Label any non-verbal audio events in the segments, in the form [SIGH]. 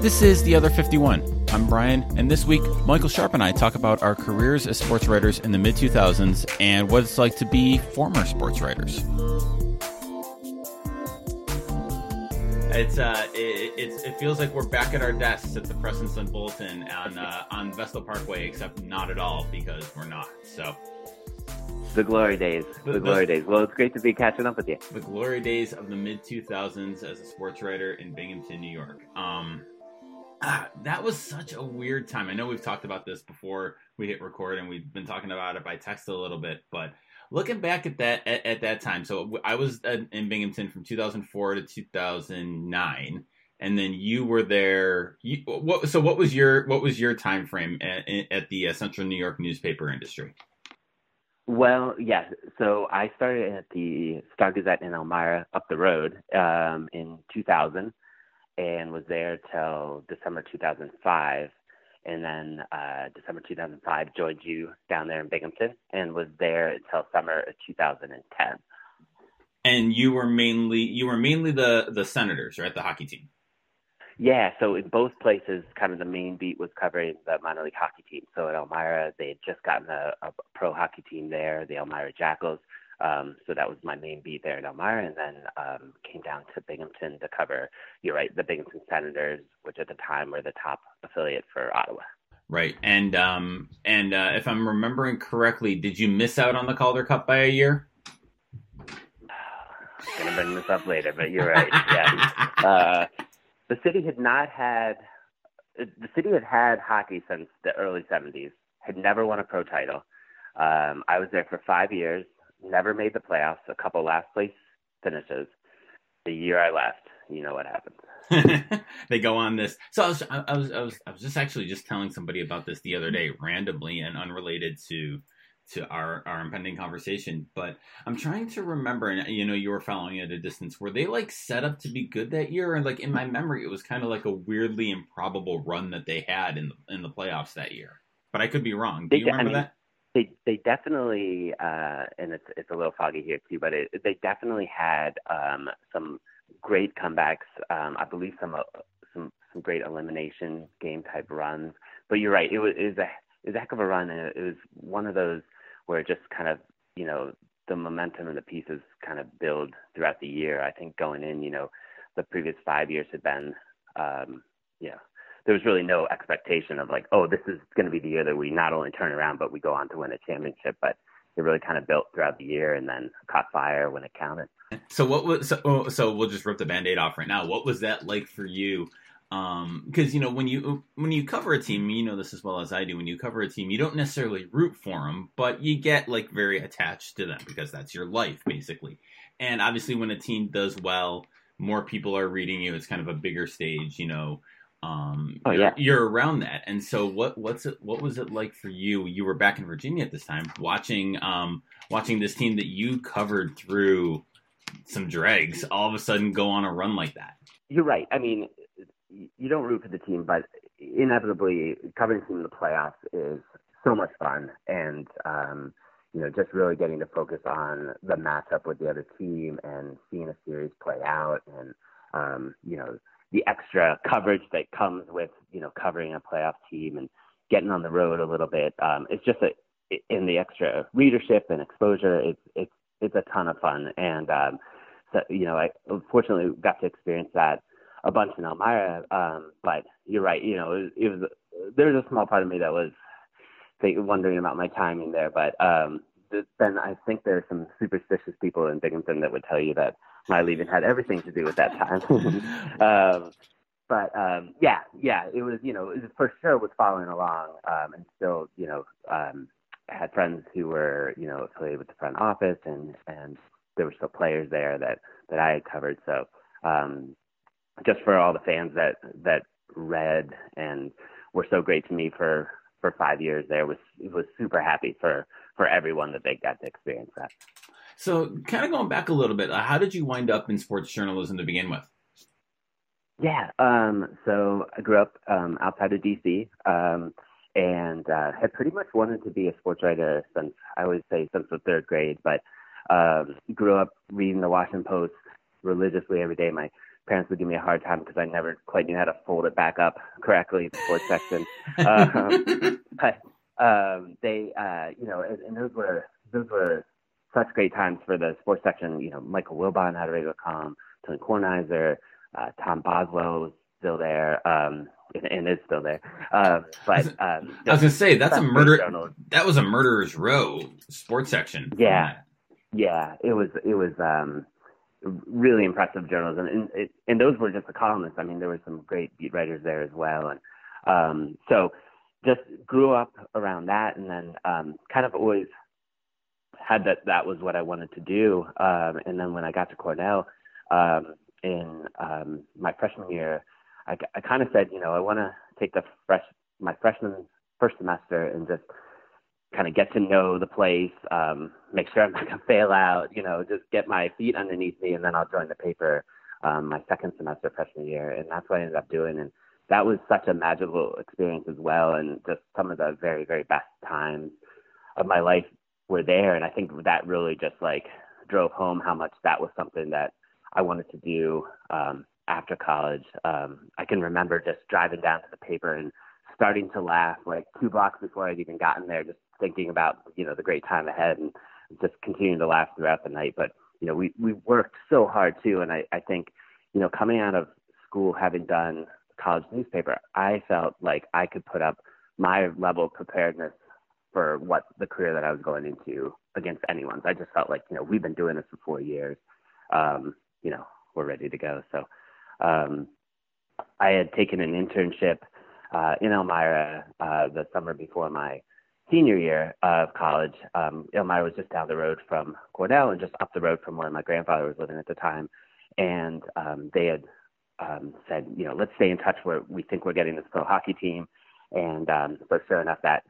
This is The Other 51. I'm Brian, and this week, Michael Sharp and I talk about our careers as sports writers in the mid 2000s and what it's like to be former sports writers. It's uh, it, it's it feels like we're back at our desks at the Press and Sun Bulletin on uh, on Vestal Parkway, except not at all because we're not. So the glory days, the, the glory days. Well, it's great to be catching up with you. The glory days of the mid 2000s as a sports writer in Binghamton, New York. Um, ah, that was such a weird time. I know we've talked about this before we hit record, and we've been talking about it by text a little bit. But looking back at that at, at that time, so I was in Binghamton from 2004 to 2009, and then you were there. You, what, so what was your what was your time frame at, at the uh, Central New York newspaper industry? Well, yeah. So I started at the Star Gazette in Elmira up the road um, in 2000 and was there till December 2005. And then uh, December 2005 joined you down there in Binghamton and was there until summer of 2010. And you were mainly you were mainly the the Senators, right? The hockey team. Yeah, so in both places, kind of the main beat was covering the minor league hockey team. So at Elmira, they had just gotten a, a pro hockey team there, the Elmira Jackals. Um, so that was my main beat there in Elmira, and then um, came down to Binghamton to cover. You're right, the Binghamton Senators, which at the time were the top affiliate for Ottawa. Right, and um, and uh, if I'm remembering correctly, did you miss out on the Calder Cup by a year? I'm [SIGHS] gonna bring this up later, but you're right. yeah. [LAUGHS] Uh, the city had not had the city had had hockey since the early 70s. Had never won a pro title. Um, I was there for five years. Never made the playoffs. A couple last place finishes. The year I left, you know what happened. [LAUGHS] they go on this. So I was, I was, I was, I was just actually just telling somebody about this the other day, randomly and unrelated to to our our impending conversation. But I'm trying to remember, and you know, you were following at a distance. Were they like set up to be good that year? And like in my memory, it was kind of like a weirdly improbable run that they had in the in the playoffs that year. But I could be wrong. Do you remember I mean, that? They they definitely, uh, and it's it's a little foggy here too, but it, they definitely had um, some great comebacks. Um, I believe some uh, some some great elimination game type runs. But you're right, it was it was a it was a heck of a run, and it was one of those where just kind of, you know, the momentum and the pieces kind of build throughout the year. I think going in, you know, the previous five years had been, um, know, there was really no expectation of like, oh, this is going to be the year that we not only turn around, but we go on to win a championship. But it really kind of built throughout the year and then caught fire when it counted. So what was so, oh, so we'll just rip the band-aid off right now. What was that like for you um because you know when you when you cover a team you know this as well as i do when you cover a team you don't necessarily root for them but you get like very attached to them because that's your life basically and obviously when a team does well more people are reading you it's kind of a bigger stage you know um oh, yeah. you're, around that. And so what what's it what was it like for you? You were back in virginia at this time watching um watching this team that you covered through some dregs all of a sudden go on a run like that. You're right. I mean you don't root for the team, but inevitably covering team in the playoffs is so much fun, and um, you know, just really getting to focus on the matchup with the other team and seeing a series play out, and um, you know, the extra coverage that comes with you know covering a playoff team and getting on the road a little bit. Um, it's just a in the extra readership and exposure. It's it's it's a ton of fun, and um, so you know, I fortunately got to experience that a bunch in Elmira. Um, but you're right. You know, it, it was there was a small part of me that was think, wondering about my timing there. But um, then I think there are some superstitious people in Binghamton that would tell you that my leaving had everything to do with that time. [LAUGHS] um, but um, yeah, yeah, it was you know for sure was following along, um, and still you know um, had friends who were you know affiliated with the front office, and and there were still players there that that I had covered. So um, just for all the fans that that read and were so great to me for for five years there was was super happy for for everyone that they got to experience that. So, kind of going back a little bit, how did you wind up in sports journalism to begin with? Yeah, um, so I grew up um, outside of DC um, and uh, had pretty much wanted to be a sports writer since I would say since the third grade. But um, grew up reading the Washington Post religiously every day. My parents would give me a hard time because I never quite knew how to fold it back up correctly, the sports section. [LAUGHS] Um, but um, they, uh, you know, and, and those were those were such great times for the sports section. You know, Michael Wilbon had a regular column, Tony Kornheiser, uh, Tom Boswell was still there, um, and, and is still there. Uh, but um, I was gonna say that's a murder. That was a murderer's row sports section. Yeah, yeah, it was. It was. Um, really impressive journalism, and, and, and those were just the columnists. I mean, there were some great beat writers there as well, and um, so just grew up around that, and then um, kind of always had that that was what I wanted to do. Um, and then when I got to Cornell um, in um, my freshman year, I, I kind of said, you know, I want to take the fresh my freshman first semester and just kind of get to know the place, um, make sure I'm not gonna [LAUGHS] fail out, you know, just get my feet underneath me, and then I'll join the paper um, my second semester freshman year, and that's what I ended up doing. And that was such a magical experience as well, and just some of the very very best times of my life were there. And I think that really just like drove home how much that was something that I wanted to do um, after college. Um, I can remember just driving down to the paper and starting to laugh like two blocks before I'd even gotten there, just thinking about you know the great time ahead and just continuing to laugh throughout the night. But you know we we worked so hard too, and I I think you know coming out of school having done college newspaper, I felt like I could put up my level of preparedness for what the career that I was going into against anyone's. I just felt like you know we've been doing this for four years, um, you know we're ready to go. So um, I had taken an internship uh, in Elmira uh, the summer before my senior year of college, um, Elmira was just down the road from Cornell and just up the road from where my grandfather was living at the time. And um, they had um, said, you know, let's stay in touch where we think we're getting this pro hockey team. And um, so sure enough, that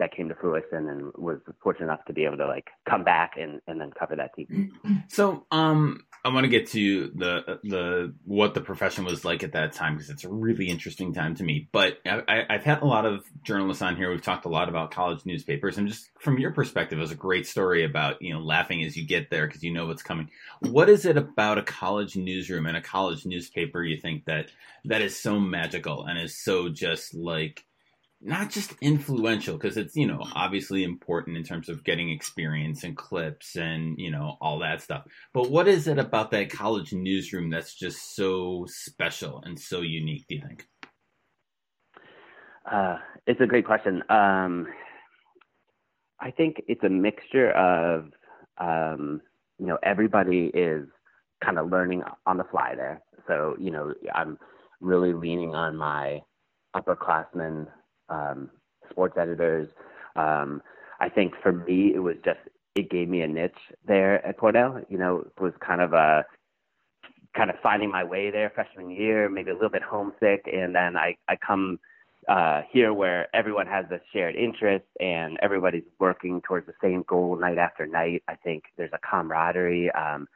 that came to fruition and was fortunate enough to be able to like come back and, and then cover that team. [CLEARS THROAT] So um I want to get to the the what the profession was like at that time because it's a really interesting time to me. But I, have had a lot of journalists on here. We've talked a lot about college newspapers, and just from your perspective, it was a great story about you know laughing as you get there because you know what's coming. What is it about a college newsroom and a college newspaper you think that that is so magical and is so just like not just influential because it's you know obviously important in terms of getting experience and clips and you know all that stuff. But what is it about that college newsroom that's just so special and so unique do you think? Uh, it's a great question. Um, i think it's a mixture of um, you know everybody is kind of learning on the fly there. So you know i'm really leaning on my upperclassmen um, sports editors. Um, I think for me, it was just it gave me a niche there at Cornell. You know, it was kind of a kind of finding my way there freshman year, maybe a little bit homesick, and then I I come uh, here where everyone has this shared interest and everybody's working towards the same goal night after night. I think there's a camaraderie. Um,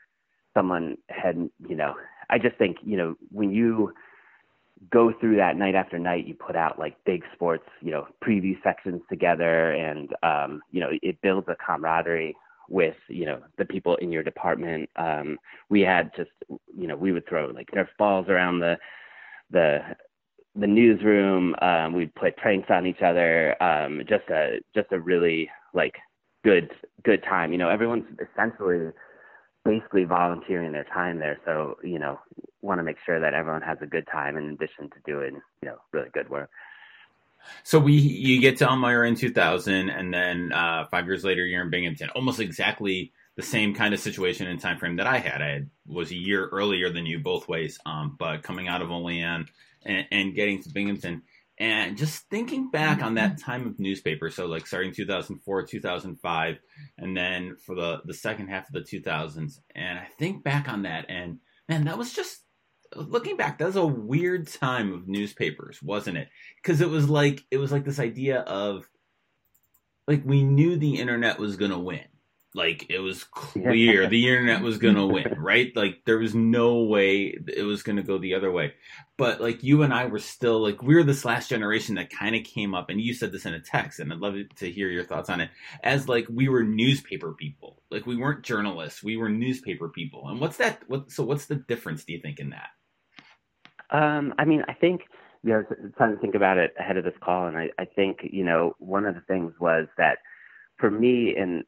someone had, you know, I just think, you know, when you go through that night after night you put out like big sports you know preview sections together and um you know it builds a camaraderie with you know the people in your department. Um we had just you know we would throw like nerf balls around the the the newsroom. Um we'd play pranks on each other. Um just a just a really like good good time. You know everyone's essentially basically volunteering their time there. So, you know, want to make sure that everyone has a good time in addition to doing, you know, really good work. So we you get to Elmira in 2000, and then uh, five years later you're in Binghamton. Almost exactly the same kind of situation and time frame that I had. I had, was a year earlier than you both ways, um, but coming out of Olean and, and getting to Binghamton, and just thinking back on that mm-hmm. time of newspaper, so like starting 2004, 2005, and then for the, the second half of the 2000s. And I think back on that, and man, that was just looking back, that was a weird time of newspapers, wasn't it? Because it was like it was like this idea of like we knew the internet was going to win, Like it was clear [LAUGHS] the internet was going to win, right? Like there was no way it was going to go the other way. But like you and I were still like we were this last generation that kind of came up, and you said this in a text, and I'd love to hear your thoughts on it. As like we were newspaper people, like we weren't journalists, we were newspaper people. And what's that? What so? What's the difference? Do you think in that? Um, I mean, I think you know, trying to think about it ahead of this call, and I, I think you know one of the things was that for me, and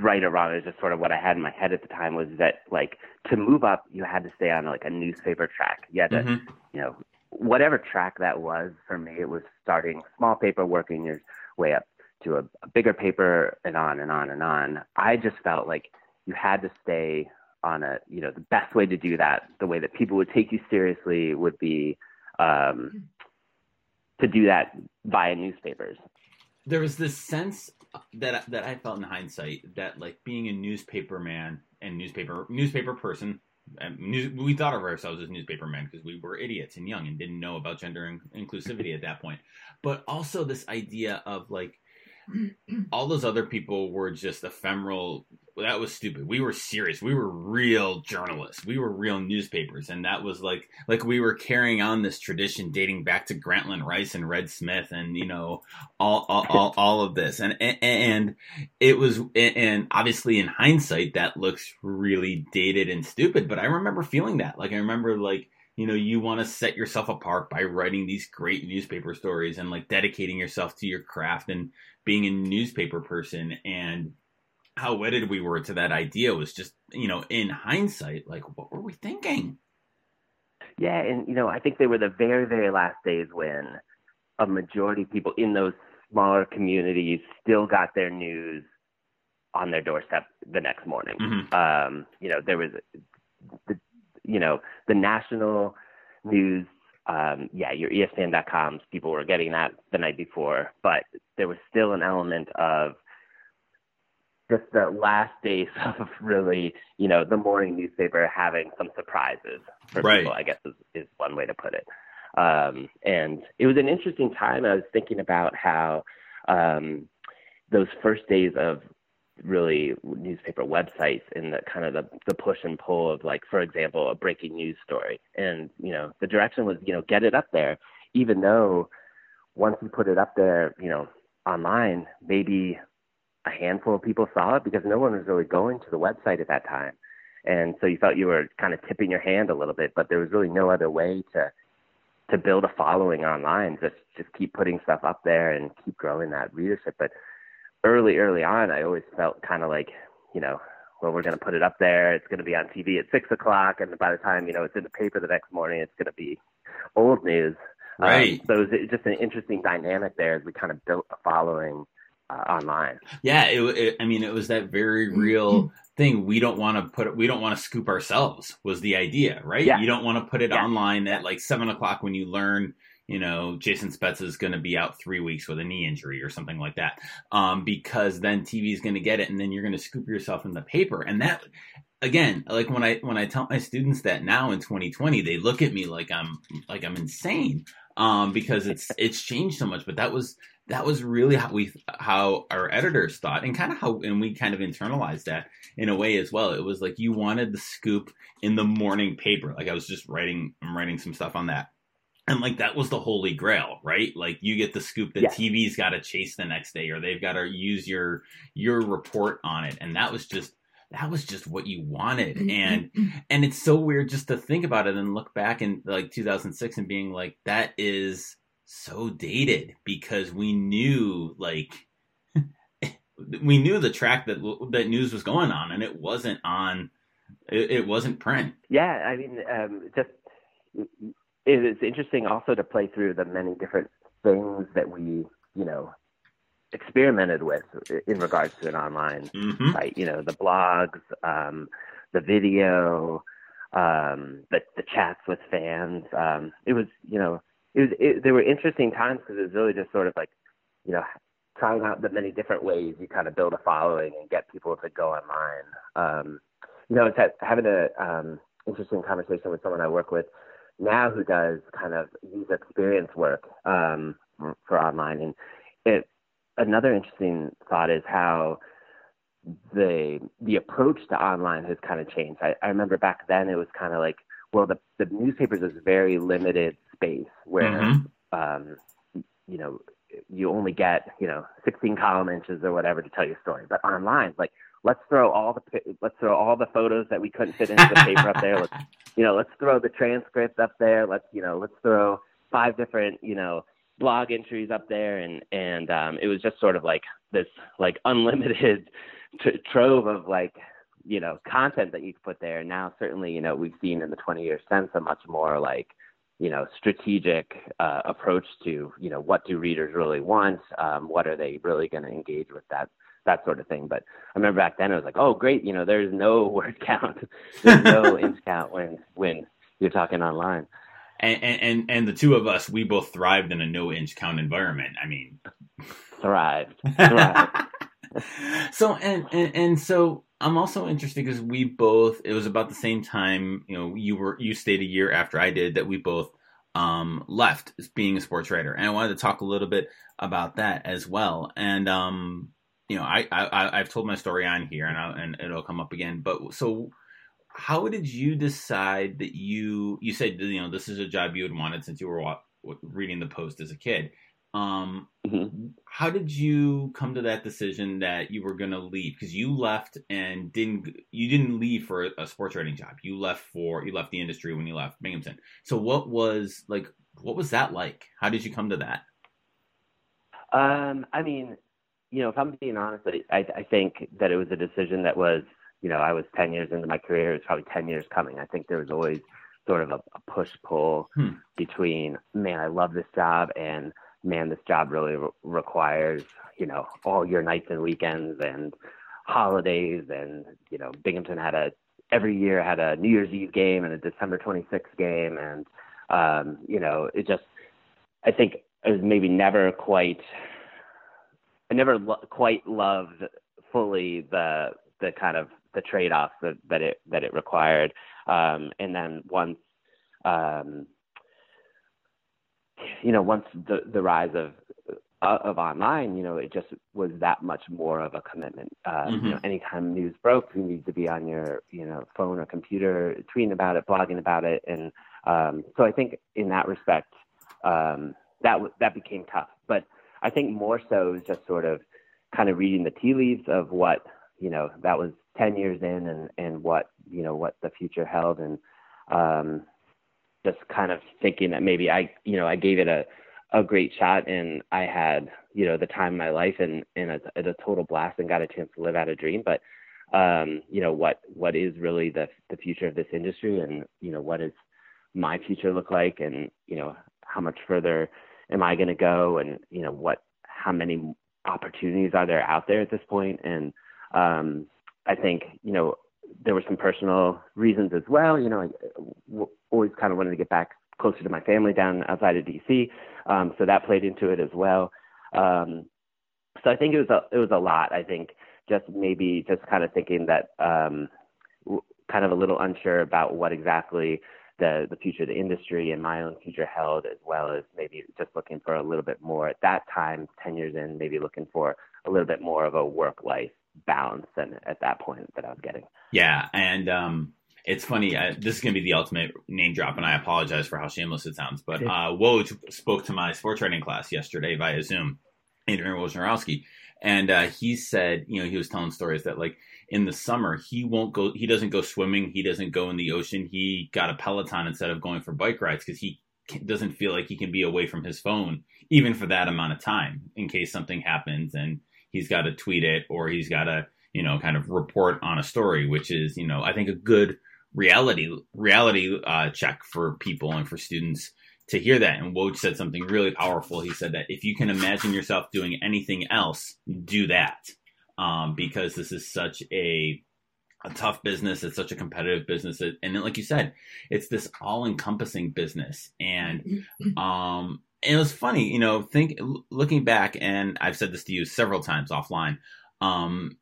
right or wrong, is just sort of what I had in my head at the time was that like to move up, you had to stay on like a newspaper track. You had to, mm-hmm. you know, whatever track that was for me, it was starting small paper, working your way up to a, a bigger paper, and on and on and on. I just felt like you had to stay on a, you know, the best way to do that, the way that people would take you seriously would be um, to do that via newspapers. There was this sense that that I felt in hindsight that like being a newspaper man and newspaper newspaper person, um, news, we thought of ourselves as newspaper men because we were idiots and young and didn't know about gender in, inclusivity at that point. But also this idea of like all those other people were just ephemeral. That was stupid. We were serious. We were real journalists. We were real newspapers, and that was like like we were carrying on this tradition dating back to Grantland Rice and Red Smith, and you know all all all, all of this, and, and and it was and obviously in hindsight that looks really dated and stupid. But I remember feeling that. Like I remember like you know you want to set yourself apart by writing these great newspaper stories and like dedicating yourself to your craft and being a newspaper person and how wedded we were to that idea was just you know in hindsight like what were we thinking yeah and you know i think they were the very very last days when a majority of people in those smaller communities still got their news on their doorstep the next morning mm-hmm. um you know there was the you know the national news um, yeah, your ESPN.coms, people were getting that the night before, but there was still an element of just the last days [LAUGHS] of really, you know, the morning newspaper having some surprises for right. people, I guess is, is one way to put it. Um, and it was an interesting time. I was thinking about how um, those first days of really newspaper websites and the kind of the, the push and pull of like for example a breaking news story and you know the direction was you know get it up there even though once you put it up there you know online maybe a handful of people saw it because no one was really going to the website at that time and so you felt you were kind of tipping your hand a little bit but there was really no other way to to build a following online just just keep putting stuff up there and keep growing that readership but early, early on, I always felt kind of like, you know, well, we're going to put it up there. It's going to be on TV at six o'clock, and by the time you know it's in the paper the next morning, it's going to be old news. Um, right. Um, so it was just an interesting dynamic there as we kind of built a following uh, online. Yeah, it, it, I mean, it was that very real thing. We don't want to put it. We don't want to scoop ourselves. Was the idea, right? Yeah. You don't want to put it yeah. online at like seven o'clock when you learn you know, Jason Spezza is going to be out three weeks with a knee injury or something like that, um, because then TV is going to get it, and then you're going to scoop yourself in the paper, and that. Again, like when I when I tell my students that now in 2020, they look at me like I'm like I'm insane um, because it's it's changed so much. But that was that was really how we how our editors thought and kind of how and we kind of internalized that in a way as well. It was like you wanted the scoop in the morning paper. Like i was just writing i'm writing some stuff on that. And like that was the holy grail right? Like you get the scoop that yeah. tv's got to chase the next day or they've got to use your your report on it. And that was just that was just what you wanted. Mm-hmm. and and it's so weird just to think about it and look back in like 2006 and being like that is so dated because we knew like [LAUGHS] we knew the track that that news was going on and it wasn't on it, it wasn't print yeah i mean um just it is interesting also to play through the many different things that we, you know, experimented with in regards to an online mm-hmm. site. You know, the blogs, um, the video, um, the the chats with fans. Um, it was, you know, it was. It, there were interesting times because it was really just sort of like, you know, trying out the many different ways you kind of build a following and get people to go online. Um, you know, it's having a um, interesting conversation with someone I work with now who does kind of user experience work um, for online. And it, another interesting thought is how the the approach to online has kind of changed. I, I remember back then it was kind of like, well, the the newspapers is very limited space where, mm-hmm. um, you know, you only get you know 16 column inches or whatever to tell your story. But online, like let's throw all the let's throw all the photos that we couldn't fit into the paper up there. Let's [LAUGHS] you know let's throw the transcript up there. Let's you know let's throw five different you know blog entries up there, and and um, it was just sort of like this like unlimited [LAUGHS] t- trove of like you know content that you could put there. Now certainly you know we've seen in the 20 years since a much more like you know strategic uh, approach to you know what do readers really want um, what are they really going to engage with that that sort of thing. But i remember back then it was like oh great you know there's no [LAUGHS] word count. There's no [LAUGHS] inch count when when you're talking online. And, and and the two of us we both thrived in a no inch count environment. I mean thrived, [LAUGHS] thrived. So and, and and so I'm also interested because we both it was about the same time, you know, you were you stayed a year after I did that we both um left being a sports writer. And I wanted to talk a little bit about that as well. And um you know, I, I I've told my story on here and I, and it'll come up again. But so how did you decide that you you said you know this is a job you had wanted since you were reading the post as a kid um, mm-hmm. How did you come to that decision that you were going to leave? Because you left and didn't you didn't leave for a sports writing job. You left for you left the industry when you left Binghamton. So what was like? What was that like? How did you come to that? Um, I mean, you know, if I'm being honest, I, I think that it was a decision that was, you know, I was 10 years into my career. It was probably 10 years coming. I think there was always sort of a, a push pull hmm. between, man, I love this job and man, this job really re- requires, you know, all your nights and weekends and holidays. And, you know, Binghamton had a, every year had a New Year's Eve game and a December 26th game. And, um, you know, it just, I think it was maybe never quite, I never lo- quite loved fully the, the kind of the trade-offs that, that it, that it required. Um, and then once, um, you know, once the the rise of uh, of online, you know, it just was that much more of a commitment. Uh, mm-hmm. You know, anytime news broke, you need to be on your, you know, phone or computer, tweeting about it, blogging about it, and um, so I think in that respect, um, that w- that became tough. But I think more so is just sort of kind of reading the tea leaves of what you know that was ten years in, and and what you know what the future held, and um, just kind of thinking that maybe I, you know, I gave it a, a great shot and I had, you know, the time of my life and, and a, a total blast and got a chance to live out a dream. But, um, you know, what, what is really the, the future of this industry and, you know, what does my future look like and, you know, how much further am I going to go and, you know, what, how many opportunities are there out there at this point? And, um, I think, you know, there were some personal reasons as well. You know, always kind of wanted to get back closer to my family down outside of DC, um, so that played into it as well. Um, so I think it was a it was a lot. I think just maybe just kind of thinking that um, kind of a little unsure about what exactly the the future of the industry and my own future held, as well as maybe just looking for a little bit more at that time, ten years in, maybe looking for a little bit more of a work life balance than at that point that I was getting. Yeah, and um, it's funny. Uh, this is going to be the ultimate name drop, and I apologize for how shameless it sounds. But uh, Woj spoke to my sports writing class yesterday via Zoom, Adrian Wojnarowski, and uh, he said, you know, he was telling stories that like in the summer he won't go, he doesn't go swimming, he doesn't go in the ocean. He got a Peloton instead of going for bike rides because he doesn't feel like he can be away from his phone even for that amount of time in case something happens and he's got to tweet it or he's got to you know kind of report on a story which is you know i think a good reality reality uh, check for people and for students to hear that and Woj said something really powerful he said that if you can imagine yourself doing anything else do that um, because this is such a a tough business. It's such a competitive business, and then, like you said, it's this all-encompassing business. And um, it was funny, you know, think looking back, and I've said this to you several times offline. Um,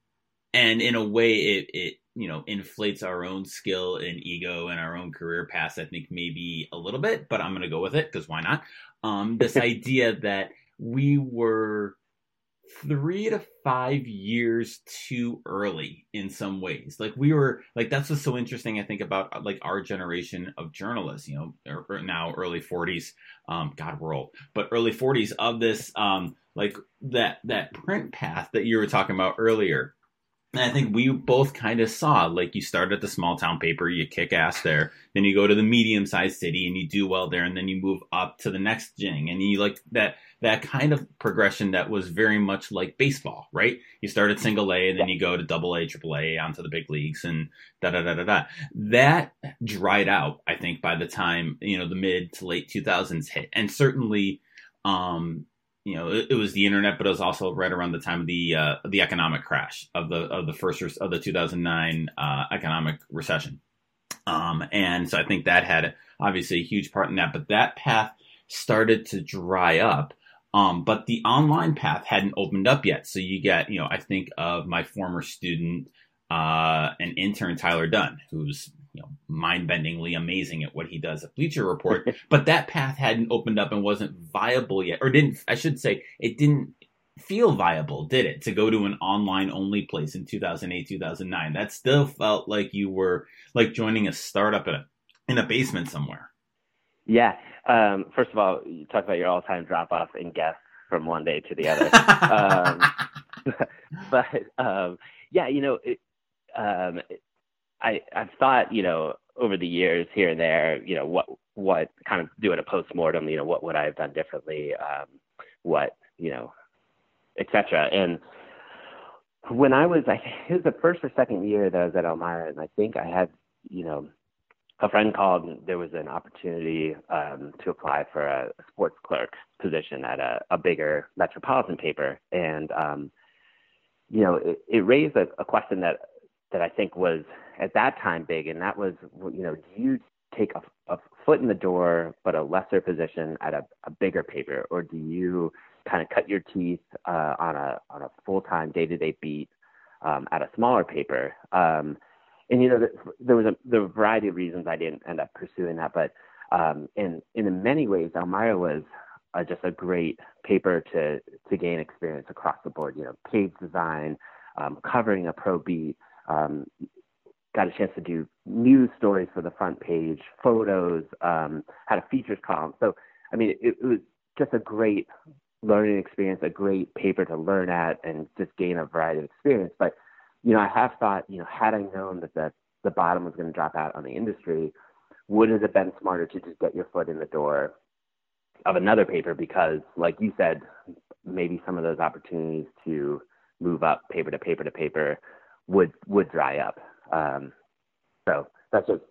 and in a way, it it you know inflates our own skill and ego and our own career paths. I think maybe a little bit, but I'm going to go with it because why not? Um, this [LAUGHS] idea that we were three to five years too early in some ways. Like we were like that's what's so interesting. I think about like our generation of journalists. You know, or, or now early forties. Um, God, we're old, but early forties of this. Um, like that that print path that you were talking about earlier and I think we both kind of saw like you start at the small town paper, you kick ass there, then you go to the medium sized city and you do well there, and then you move up to the next jing, and you like that that kind of progression that was very much like baseball, right? You start at single A, and then you go to double A, triple A, onto the big leagues, and da da da da da. That dried out, I think, by the time you know the mid to late two thousands hit, and certainly um, you know, it, it, was the internet, but it was also right around the time of the uh, the economic crash of the of the first of the 2009 uh, economic recession. Um, and so I think that had obviously a huge part in that. But that path started to dry up. Um, but the online path hadn't opened up yet. So you get, you know, I think of my former student, uh, an intern Tyler Dunne, who's you know mind-bendingly amazing at what he does at Bleacher Report, [LAUGHS] but that path hadn't opened up and wasn't viable yet, or didn't I should say it didn't feel viable, did it? To go to an online only place in 2008, 2009. That still felt like you were like joining a startup in a in a basement somewhere. Yeah. Um, first of all, you talk about your all-time drop-off in guests from one day to the other. [LAUGHS] um, [LAUGHS] but um, yeah, you know, it, um, I I've thought you know over the years here and there you know what what kind of doing a post mortem you know what would I have done differently um, what you know etc. And when I was I it was the first or second year that I was at Elmira and I think I had you know a friend called and there was an opportunity um, to apply for a sports clerk position at a, a bigger metropolitan paper and um, you know it, it raised a, a question that that I think was at that time big, and that was you know do you take a, a foot in the door but a lesser position at a, a bigger paper, or do you kind of cut your teeth uh, on a on a full time day to day beat um, at a smaller paper? Um, and you know there was a there were a variety of reasons I didn't end up pursuing that, but um, in in many ways Elmira was uh, just a great paper to to gain experience across the board. You know, page design, um, covering a pro beat, um, got a chance to do news stories for the front page, photos, um, had a features column. So, I mean, it, it was just a great learning experience, a great paper to learn at and just gain a variety of experience. But, you know, I have thought, you know, had I known that the, the bottom was going to drop out on the industry, would it have been smarter to just get your foot in the door of another paper? Because, like you said, maybe some of those opportunities to move up paper to paper to paper would would dry up. Um, so that's just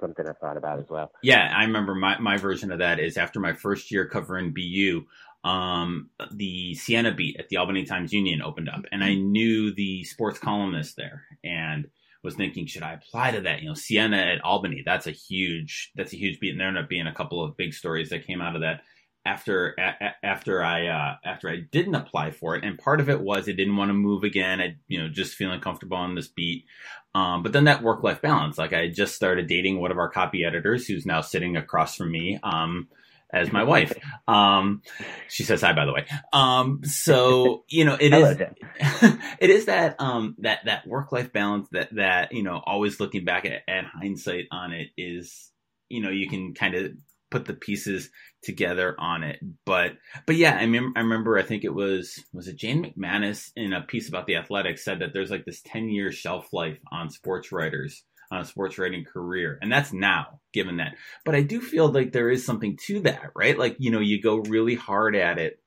something I thought about as well. Yeah, I remember my, my version of that is after my first year covering BU, um, the Siena beat at the Albany Times Union opened up, and I knew the sports columnist there, and was thinking, should I apply to that? You know, Siena at Albany, that's a huge that's a huge beat, and there ended up being a couple of big stories that came out of that after a, after I uh, after I didn't apply for it, and part of it was I didn't want to move again. I you know just feeling comfortable on this beat. Um, but then that work life balance, like I just started dating one of our copy editors, who's now sitting across from me. Um, as my wife. [LAUGHS] Um, she says hi, by the way. Um, so [LAUGHS] you know, it is, [LAUGHS] it is that, um, that, that work life balance that, that, you know, always looking back at, at hindsight on it is, you know, you can kind of put the pieces together on it. But but yeah, I mean I remember I think it was was it Jane McManus in a piece about the athletics said that there's like this 10 year shelf life on sports writers on a sports writing career. And that's now, given that. But I do feel like there is something to that, right? Like, you know, you go really hard at it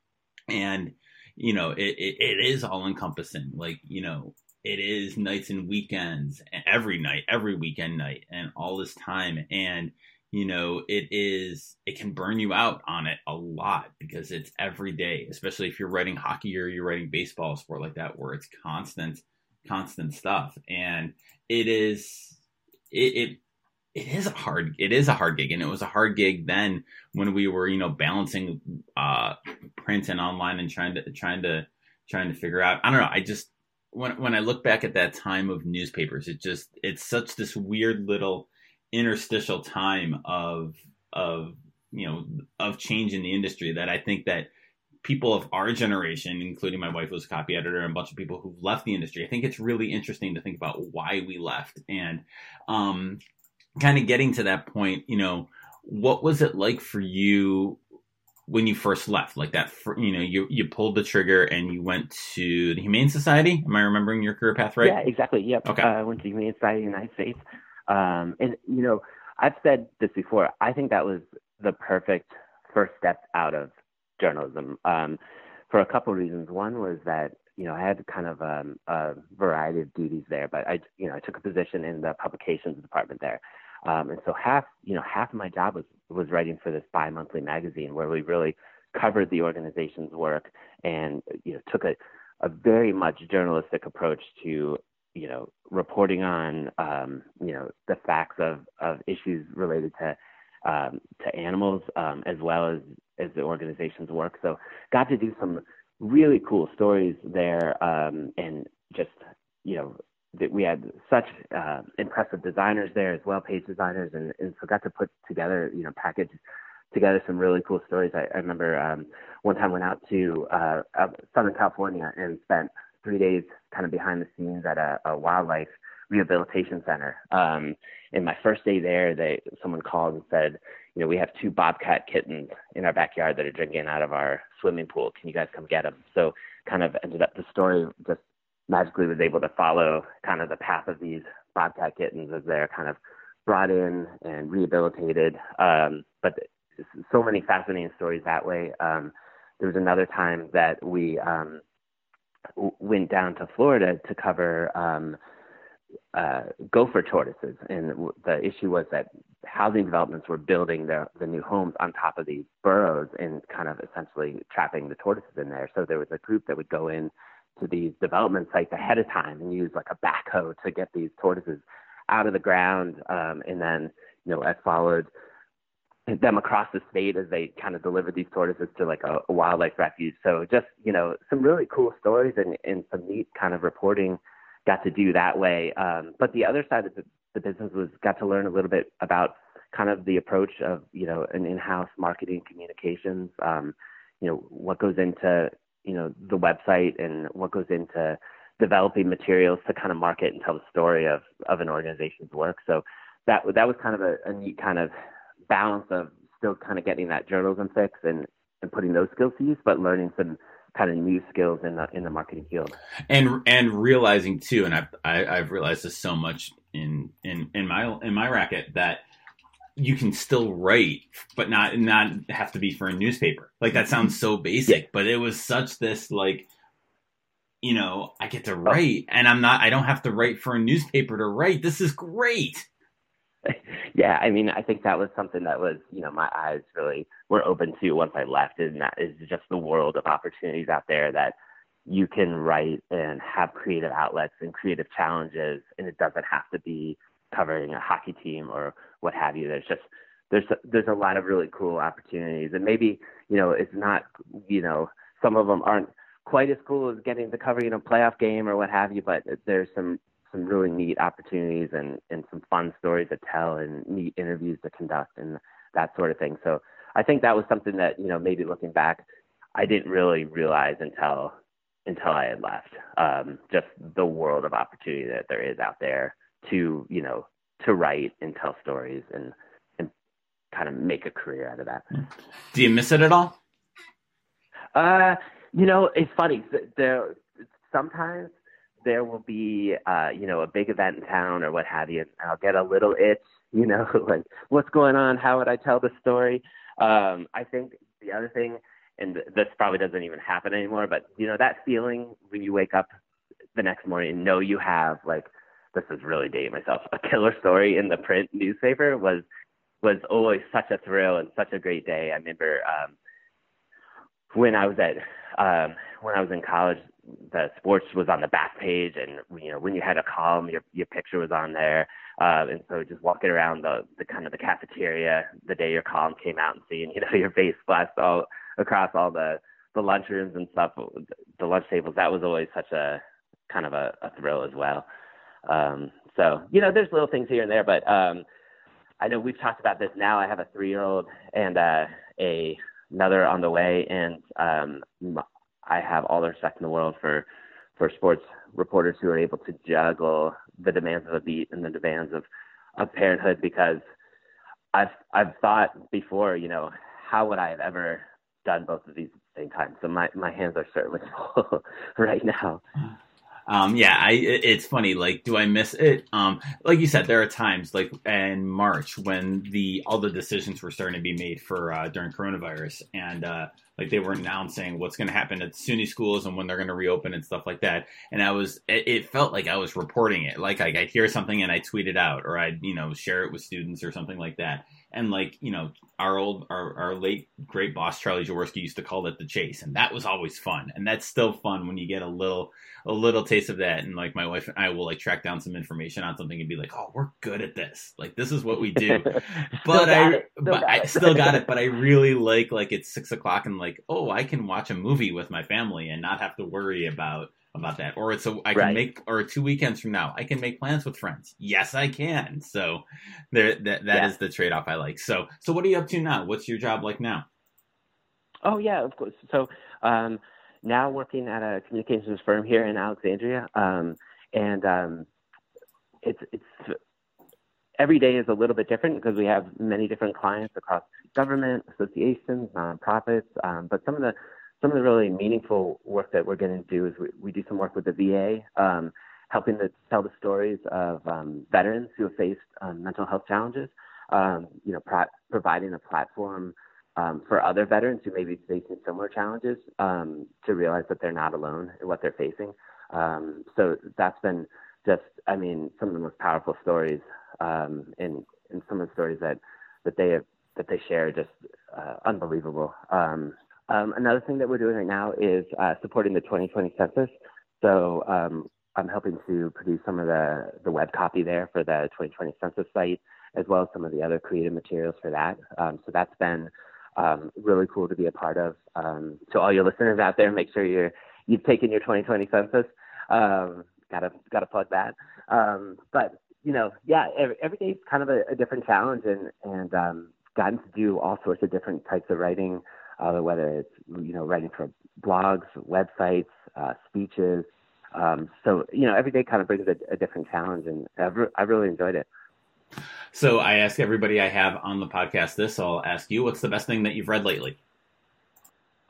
and you know, it, it, it is all encompassing. Like, you know, it is nights and weekends, every night, every weekend night, and all this time. And you know, it is, it can burn you out on it a lot because it's every day, especially if you're writing hockey or you're writing baseball, sport like that, where it's constant, constant stuff. And it is, it, it, it is a hard, it is a hard gig. And it was a hard gig then when we were, you know, balancing, uh, print and online and trying to, trying to, trying to figure out, I don't know. I just, when, when I look back at that time of newspapers, it just, it's such this weird little, interstitial time of of you know of change in the industry that I think that people of our generation, including my wife was a copy editor and a bunch of people who've left the industry, I think it's really interesting to think about why we left and um, kind of getting to that point, you know, what was it like for you when you first left? Like that, you know, you you pulled the trigger and you went to the Humane Society. Am I remembering your career path right? Yeah, exactly. Yep. Okay. Uh, I went to the Humane Society in the United States, um, and you know, I've said this before. I think that was the perfect first step out of journalism um, for a couple of reasons. One was that you know I had kind of um, a variety of duties there, but I you know I took a position in the publications department there, um, and so half you know half of my job was was writing for this bi-monthly magazine where we really covered the organization's work and you know took a a very much journalistic approach to you know reporting on um, you know the facts of of issues related to um, to animals um, as well as as the organization's work. So got to do some really cool stories there, um, and just you know that we had such uh, impressive designers there as well, page designers, and, and so got to put together you know package together some really cool stories. I, I remember um, one time went out to uh, Southern California and spent three days kind of behind the scenes at a, a wildlife rehabilitation center. Um, and my first day there, they someone called and said, you know, we have two bobcat kittens in our backyard that are drinking out of our swimming pool. Can you guys come get them? So kind of ended up the story just magically was able to follow kind of the path of these bobcat kittens as they're kind of brought in and rehabilitated. Um, but so many fascinating stories that way. Um, there was another time that we um, went down to Florida to cover um, uh, gopher tortoises, and the issue was that housing developments were building their, the new homes on top of these burrows and kind of essentially trapping the tortoises in there. So there was a group that would go in to these development sites ahead of time and use like a backhoe to get these tortoises out of the ground, um, and then you know I followed them across the state as they kind of delivered these tortoises to like a, a wildlife refuge. So just you know some really cool stories and, and some neat kind of reporting got to do that way. Um, but the other side of the, the business was got to learn a little bit about kind of the approach of you know an in-house marketing communications. Um, you know what goes into you know the website and what goes into developing materials to kind of market and tell the story of of an organization's work. So that that was kind of a, a neat kind of balance of still kind of getting that journalism fix and and putting those skills to use, but learning some kind of new skills in the in the marketing field. And and realizing too, and I've I, have i have realized this so much in in in my in my racket that you can still write, but not not have to be for a newspaper. Like that sounds so basic, yeah. but it was such this like you know I get to oh. write, and I'm not I don't have to write for a newspaper to write. This is great. [LAUGHS] yeah, I mean, I think that was something that was, you know, my eyes really were open to once I left, and that is just the world of opportunities out there that you can write and have creative outlets and creative challenges, and it doesn't have to be covering a hockey team or what have you. There's just there's there's a lot of really cool opportunities, and maybe you know it's not you know some of them aren't quite as cool as getting to cover you know playoff game or what have you, but there's some some really neat opportunities and, and some fun stories to tell and neat interviews to conduct and that sort of thing. So I think that was something that, you know, maybe looking back, I didn't really realize until until I had left. Um, just the world of opportunity that there is out there to, you know, to write and tell stories and and kind of make a career out of that. Do you miss it at all? Uh, you know, it's funny. There sometimes there will be uh, you know a big event in town or what have you, and I'll get a little itch, [LAUGHS] you know, [LAUGHS] like what's going on? How would I tell the story? Um, I think the other thing, and this probably doesn't even happen anymore, but you know that feeling when you wake up the next morning and know you have like this is really dating myself [LAUGHS] a killer story in the print newspaper was was always such a thrill and such a great day. I remember um, when I was at um, when I was in college, the sports was on the back page, and you know when you had a column, your your picture was on there. Uh, and so just walking around the the kind of the cafeteria the day your column came out and seeing you know [LAUGHS] your face splashed all across all the the lunchrooms and stuff, the lunch tables. That was always such a kind of a, a thrill as well. Um, so you know there's little things here and there, but um, I know we've talked about this now. I have a three year old and uh, a another on the way, and um, I have all the respect in the world for for sports reporters who are able to juggle the demands of a beat and the demands of of parenthood because I've I've thought before, you know, how would I have ever done both of these at the same time? So my my hands are certainly [LAUGHS] full right now. Hmm. Um, yeah, I, it's funny. Like, do I miss it? Um, like you said, there are times like in March when the all the decisions were starting to be made for uh, during coronavirus, and uh, like they were announcing what's going to happen at SUNY schools and when they're going to reopen and stuff like that. And I was, it, it felt like I was reporting it. Like I, I'd hear something and I tweet it out, or I'd you know share it with students or something like that and like you know our old our, our late great boss charlie jaworski used to call it the chase and that was always fun. And that's still fun when you get a little a little taste of that. And like my wife and i will like track down some information on something and be like oh we're good at this. Like this is what we do. [LAUGHS] But i but i still got it. [LAUGHS] But i really like like it's six o'clock and like oh i can watch a movie with my family and not have to worry about about that. Or it's a I can right. make or two weekends from now I can make plans with friends. Yes, I can. So there that that yeah. is the trade off I like. So so what are you up to now? What's your job like now? Oh yeah, of course. So um, now working at a communications firm here in Alexandria, um, and um, it's it's every day is a little bit different because we have many different clients across government, associations, nonprofits. Um, but some of the some of the really meaningful work that we're going to do is we, we do some work with the VA, um, helping to tell the stories of um, veterans who have faced um, mental health challenges. Um, you know, pro- providing a platform um, for other veterans who may be facing similar challenges um, to realize that they're not alone in what they're facing. so that's been just, I mean, some of the most powerful stories, and and some of the stories that that they have that they share just uh, unbelievable. Um, um, another thing that we're doing right now is uh, supporting the 2020 census. So um, I'm helping to produce some of the, the web copy there for the 2020 census site, as well as some of the other creative materials for that. Um, so that's been um, really cool to be a part of. Um, to all your listeners out there, make sure you're you've taken your 2020 census. Um, gotta gotta plug that. but you know, yeah, every, every day is kind of a, a different challenge, and and gotten to do all sorts of different types of writing uh, whether it's you know writing for blogs, websites, uh, speeches. Um, so you know, every day kind of brings a, a different challenge, and I've, re- I've really enjoyed it. So I ask everybody I have on the podcast this. I'll ask you, what's the best thing that you've read lately?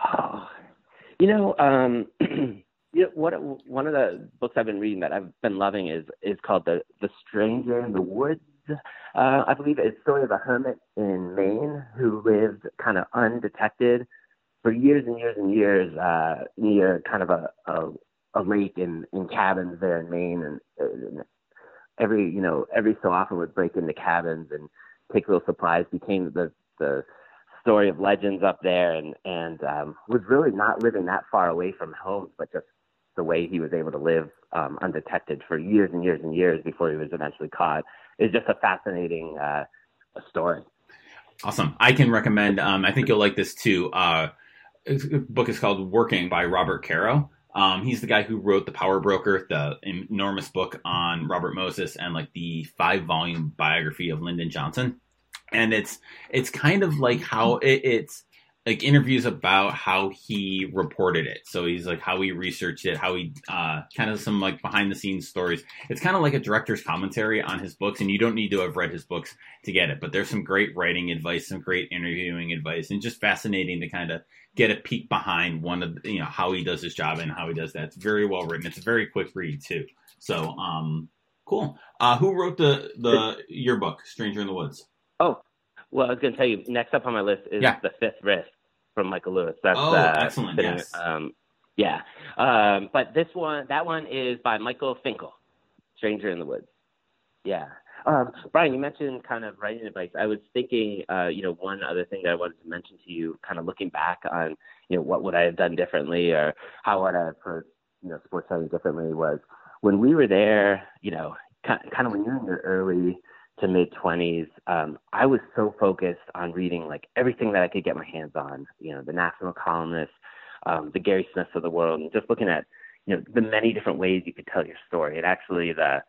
Oh, you know, um, [CLEARS THROAT] you know, what one of the books I've been reading that I've been loving is is called the the Stranger in the Woods uh, I believe it's story of a hermit in Maine who lived kind of undetected for years and years and years uh, near kind of a, a, a lake in, in cabins there in Maine, and, and every you know every so often would break into cabins and take little supplies. Became the the story of legends up there, and and um, was really not living that far away from home, but just the way he was able to live um, undetected for years and years and years before he was eventually caught is just a fascinating uh, story. Awesome. I can recommend. Um, I think you'll like this too. Uh, book is called Working by Robert Caro. Um, he's the guy who wrote The Power Broker, the enormous book on Robert Moses, and like the five volume biography of Lyndon Johnson. And it's it's kind of like how it, it's like interviews about how he reported it. So he's like how he researched it, how he uh, kind of some like behind the scenes stories. It's kind of like a director's commentary on his books, and you don't need to have read his books to get it. But there's some great writing advice, some great interviewing advice, and just fascinating to kind of get a peek behind one of you know how he does his job and how he does that. It's very well written. It's a very quick read too. So um, cool. Uh, who wrote the the your book, Stranger in the Woods? Oh, well, I was going to tell you. Next up on my list is yeah. the Fifth Risk from Michael Lewis. That's oh, uh, excellent. Yes. Um, yeah. Um, but this one, that one is by Michael Finkel, Stranger in the Woods. Yeah. Um, Brian, you mentioned kind of writing advice. I was thinking, uh, you know, one other thing that I wanted to mention to you, kind of looking back on, you know, what would I have done differently or how would I have you know, sports writing differently was when we were there, you know, kind of when you're in your early to mid 20s, um, I was so focused on reading like everything that I could get my hands on, you know, the national columnists, um, the Gary Smiths of the world, and just looking at, you know, the many different ways you could tell your story. And actually, the,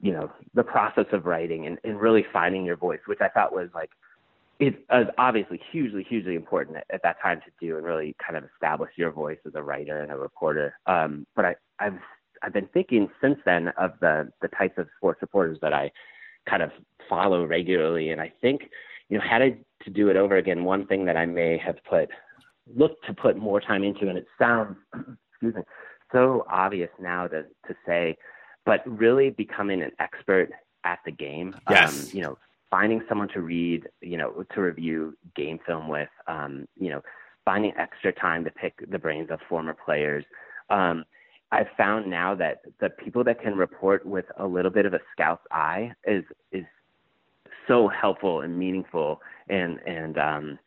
you know, the process of writing and, and really finding your voice, which I thought was like it's uh, obviously hugely, hugely important at, at, that time to do and really kind of establish your voice as a writer and a reporter. Um, but I, I've I've been thinking since then of the the types of sports reporters that I kind of follow regularly, and I think you know had I to do it over again, one thing that I may have put looked to put more time into, and it sounds [CLEARS THROAT] excuse me so obvious now to to say, but really becoming an expert at the game. Yes. Um, you know, finding someone to read, you know, to review game film with, um, you know, finding extra time to pick the brains of former players. Um, I've found now that the people that can report with a little bit of a scout's eye is is so helpful and meaningful. And and um,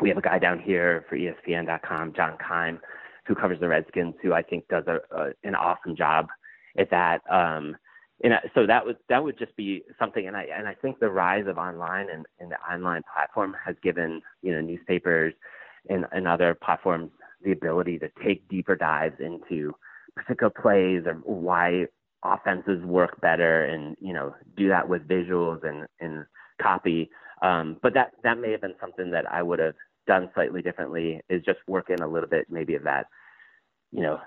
we have a guy down here for ESPN.com, John Keim, who covers the Redskins, who I think does a, a an awesome job at that. Um, and so that would that would just be something and i and i think the rise of online and, and the online platform has given you know newspapers and, and other platforms the ability to take deeper dives into particular plays or why offenses work better and you know do that with visuals and and copy. Um, but that that may have been something that i would have done slightly differently is just work in a little bit maybe of that you know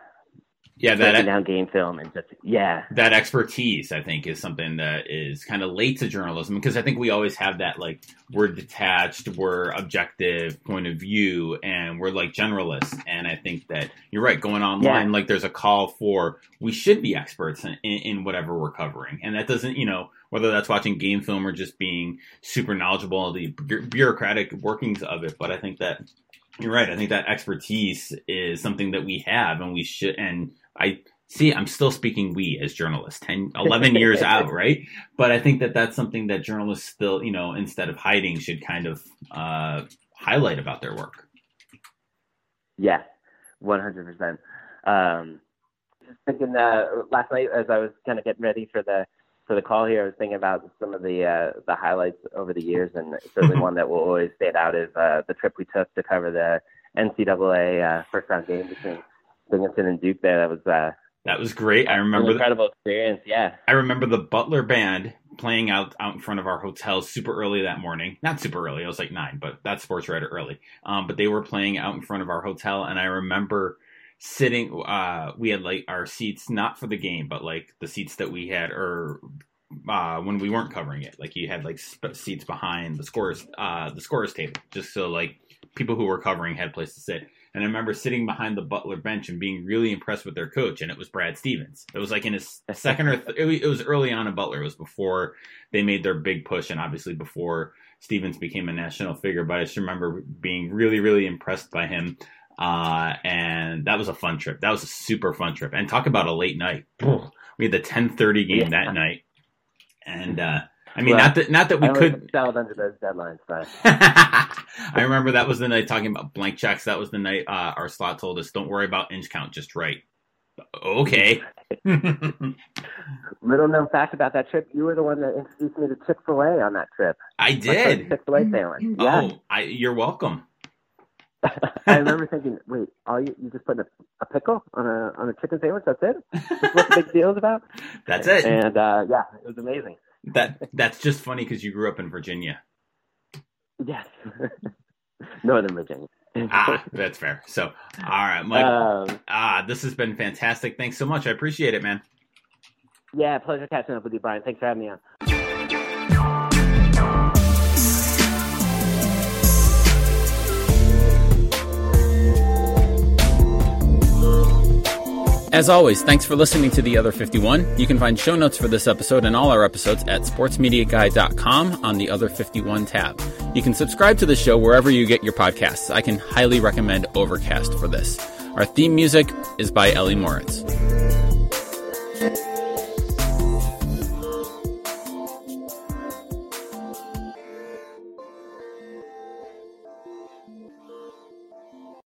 yeah, that down game film and just yeah, that expertise I think is something that is kind of late to journalism because I think we always have that like we're detached, we're objective point of view, and we're like generalists. And I think that you're right. Going online, yeah. like there's a call for we should be experts in, in, in whatever we're covering, and that doesn't you know whether that's watching game film or just being super knowledgeable of the bureaucratic workings of it. But I think that you're right. I think that expertise is something that we have, and we should and I see I'm still speaking we as journalists 10 11 years [LAUGHS] out right? But I think that that's something that journalists still you know instead of hiding should kind of uh, highlight about their work. Yeah 100% um, just thinking uh, last night as I was kind of getting ready for the for the call here I was thinking about some of the uh, the highlights over the years and certainly [LAUGHS] one that will always stand out is uh, the trip we took to cover the NCAA uh, first round game between Binghamton and Duke there. That was uh, that was great. I remember incredible the, experience. Yeah, I remember the Butler band playing out out in front of our hotel super early that morning. Not super early. It was like nine, but that's sports writer early. Um, but they were playing out in front of our hotel, and I remember sitting. Uh, we had like our seats not for the game, but like the seats that we had or uh, when we weren't covering it. Like you had like sp- seats behind the scores, uh, the scores table, just so like people who were covering had a place to sit. And I remember sitting behind the Butler bench and being really impressed with their coach, and it was Brad Stevens. It was like in his [LAUGHS] second or th- it was early on in Butler. It was before they made their big push, and obviously before Stevens became a national figure. But I just remember being really, really impressed by him. Uh, and that was a fun trip. That was a super fun trip. And talk about a late night. We had the 10:30 game yeah. that night, and uh, I mean, well, not that not that we could settled under those deadlines, but [LAUGHS] I remember that was the night talking about blank checks. That was the night uh, our slot told us, "Don't worry about inch count, just write." Okay. [LAUGHS] Little known fact about that trip: you were the one that introduced me to Chick Fil A on that trip. I did. Chick Fil A sandwich. Yeah. Oh, I, you're welcome. [LAUGHS] I remember thinking, wait, all you you just put a, a, pickle on a on a chicken sandwich? That's it? That's what the big deal is about? That's it. And uh, yeah, it was amazing that that's just funny because you grew up in Virginia. Yes, [LAUGHS] Northern Virginia. ah, that's fair. So, all right, Mike. Um, ah, this has been fantastic. Thanks so much. I appreciate it, man. Yeah, pleasure catching up with you, Brian. Thanks for having me on. As always, thanks for listening to The Other 51. You can find show notes for this episode and all our episodes at sportsmediaguy.com on the Other 51 tab. You can subscribe to the show wherever you get your podcasts. I can highly recommend Overcast for this. Our theme music is by Ellie Moritz.